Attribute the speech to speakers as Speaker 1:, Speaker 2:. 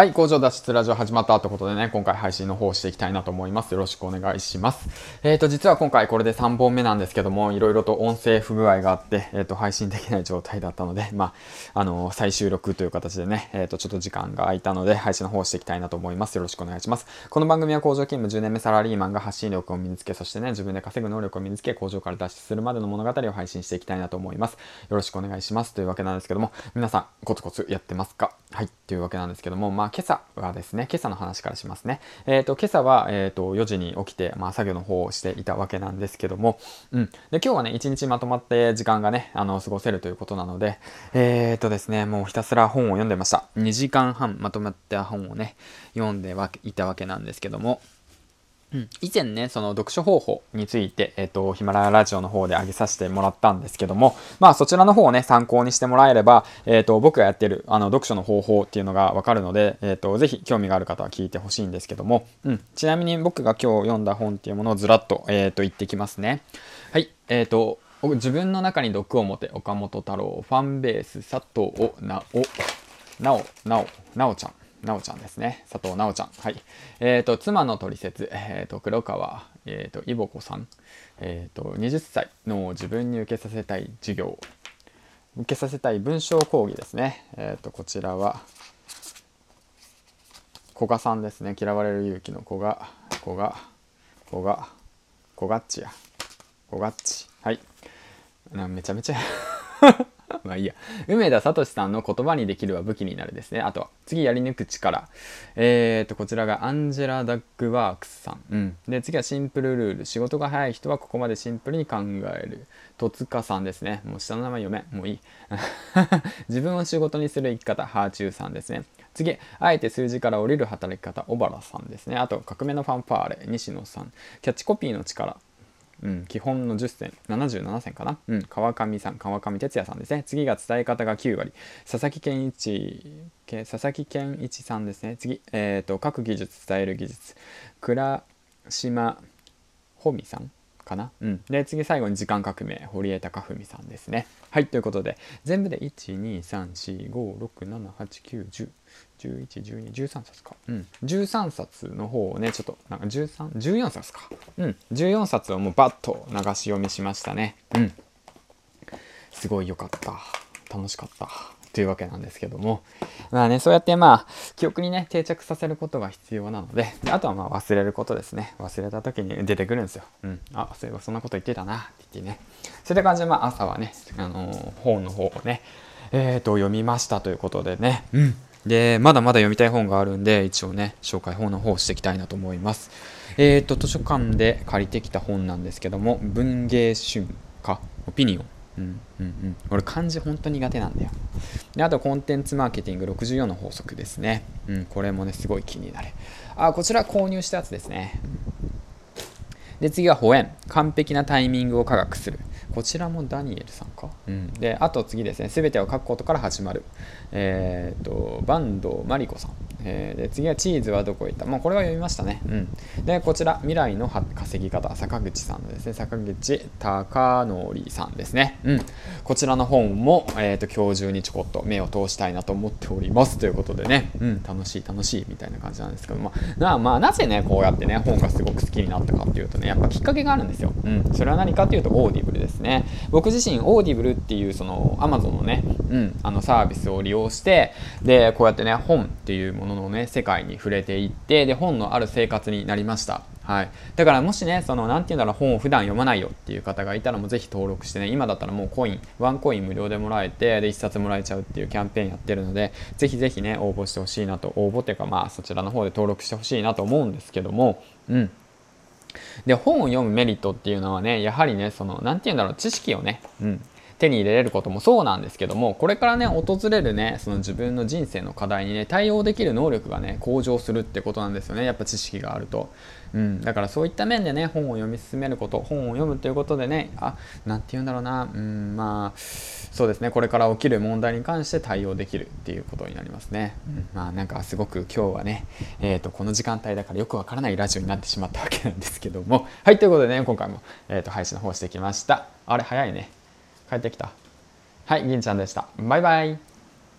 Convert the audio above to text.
Speaker 1: はい、工場脱出ラジオ始まったということでね、今回配信の方をしていきたいなと思います。よろしくお願いします。えっ、ー、と、実は今回これで3本目なんですけども、いろいろと音声不具合があって、えっ、ー、と、配信できない状態だったので、まあ、あのー、再収録という形でね、えっ、と、ちょっと時間が空いたので、配信の方をしていきたいなと思います。よろしくお願いします。この番組は工場勤務10年目サラリーマンが発信力を身につけ、そしてね、自分で稼ぐ能力を身につけ、工場から脱出するまでの物語を配信していきたいなと思います。よろしくお願いします。というわけなんですけども、皆さん、コツコツやってますか？はい、というわけなんですけども、まあ、今朝はですね、今朝の話からしますね。えっ、ー、と、今朝は、えっ、ー、と、4時に起きて、まあ、作業の方をしていたわけなんですけども、うん。で、今日はね、1日まとまって時間がね、あの、過ごせるということなので、えっ、ー、とですね、もうひたすら本を読んでました。2時間半まとまった本をね、読んではいたわけなんですけども、以前ね、その読書方法について、えっ、ー、と、ヒマラヤラジオの方で上げさせてもらったんですけども、まあそちらの方をね、参考にしてもらえれば、えっ、ー、と、僕がやってる、あの、読書の方法っていうのがわかるので、えっ、ー、と、ぜひ興味がある方は聞いてほしいんですけども、うん、ちなみに僕が今日読んだ本っていうものをずらっと、えっ、と、言ってきますね。はい、えっ、と、自分の中に毒を持て、岡本太郎、ファンベース、佐藤直、直、直、直ちゃん。なおちゃんですね。佐藤なおちゃん。はい。えっ、ー、と、妻の取説、えっ、ー、と、黒川、えっ、ー、と、いぼこさん。えっ、と、20歳の自分に受けさせたい授業。受けさせたい文章講義ですね。えっ、と、こちらは、古賀さんですね。嫌われる勇気の古賀、古賀、古賀、古賀っちや。古賀っち。はい。めちゃめちゃ まあいいや。梅田悟司さんの言葉にできるは武器になるですね。あとは、次やり抜く力。えーと、こちらがアンジェラ・ダックワースさん。うん。で、次はシンプルルール。仕事が早い人はここまでシンプルに考える。戸塚さんですね。もう下の名前読め。もういい。自分を仕事にする生き方。はあちゅうさんですね。次、あえて数字から降りる働き方。小原さんですね。あと、革命のファンファーレ。西野さん。キャッチコピーの力。うん、基本の10選、77選かな。うん、川上さん、川上哲也さんですね。次が伝え方が9割。佐々木健一、佐々木健一さんですね。次、えっ、ー、と、各技術、伝える技術。倉島穂美さんかな？うん。で、次最後に時間革命、堀江貴文さんですね。はい、ということで、全部で1、2、3、4、5、6、7、8、9、10。11、12、13冊か。うん。13冊の方をね、ちょっと、なんか13、14冊か。うん。14冊をもうバッと流し読みしましたね。うん。すごい良かった。楽しかった。というわけなんですけども。まあね、そうやってまあ、記憶にね、定着させることが必要なので、あとはまあ忘れることですね。忘れた時に出てくるんですよ。うん。あ、そういえばそんなこと言ってたな、って言ってね。そういった感じでまあ朝はね、あのー、本の方をね、えっ、ー、と、読みましたということでね。うん。で、まだまだ読みたい本があるんで、一応ね、紹介本の方をしていきたいなと思います。えっ、ー、と、図書館で借りてきた本なんですけども、文芸春夏オピニオン。うんうんうん。俺漢字本当苦手なんだよ。で、あとコンテンツマーケティング64の法則ですね。うん、これもね、すごい気になる。あ、こちら購入したやつですね。で、次は保演。完璧なタイミングを科学する。こちらもダニエルさんか。うん、で、あと次ですね、すべてを書くことから始まる。えっ、ー、と、坂東真理子さん。えー、で次はチーズはどこへ行った？もうこれは読みましたね。うん。で、こちら、未来の稼ぎ方、坂口さんのですね、坂口隆則さんですね。うん。こちらの本も、えっ、と、今日中にちょこっと目を通したいなと思っております。ということでね、うん、楽しい楽しいみたいな感じなんですけども、なまあ、なぜね、こうやってね、本がすごく好きになったかっていうとね、やっぱきっかけがあるんですよ。うん。それは何かっていうと、オーディブルですね。僕自身、オーディブルっていう、その、アマゾンのね、うん、あのサービスを利用して、で、こうやってね、本っていうもののね、世界に触れていって、で、本のある生活になりました。はい。だからもしね、その、なんて言うんだろう、本を普段読まないよっていう方がいたらもうぜひ登録してね、今だったらもうコイン、ワンコイン無料でもらえて、で、1冊もらえちゃうっていうキャンペーンやってるので、ぜひぜひね、応募してほしいなと、応募っていうかまあ、そちらの方で登録してほしいなと思うんですけども、うん。で、本を読むメリットっていうのはね、やはりね、その、なんて言うんだろう、知識をね、うん、手に入れれることもそうなんですけどもこれからね訪れるねその自分の人生の課題にね対応できる能力がね向上するってことなんですよね。やっぱ知識があると、うん、だからそういった面でね本を読み進めること本を読むということでねあなんて言うんだろうな。うんまあそうですね。これから起きる問題に関して対応できるっていうことになりますね、うん、まあなんかすごく今日はねえっ、ー、とこの時間帯だからよくわからないラジオになってしまったわけなんですけども。はいということでね今回も、えーと配信の方してきました。あれ早いね。帰ってきた。はい銀ちゃんでした。バイバイ。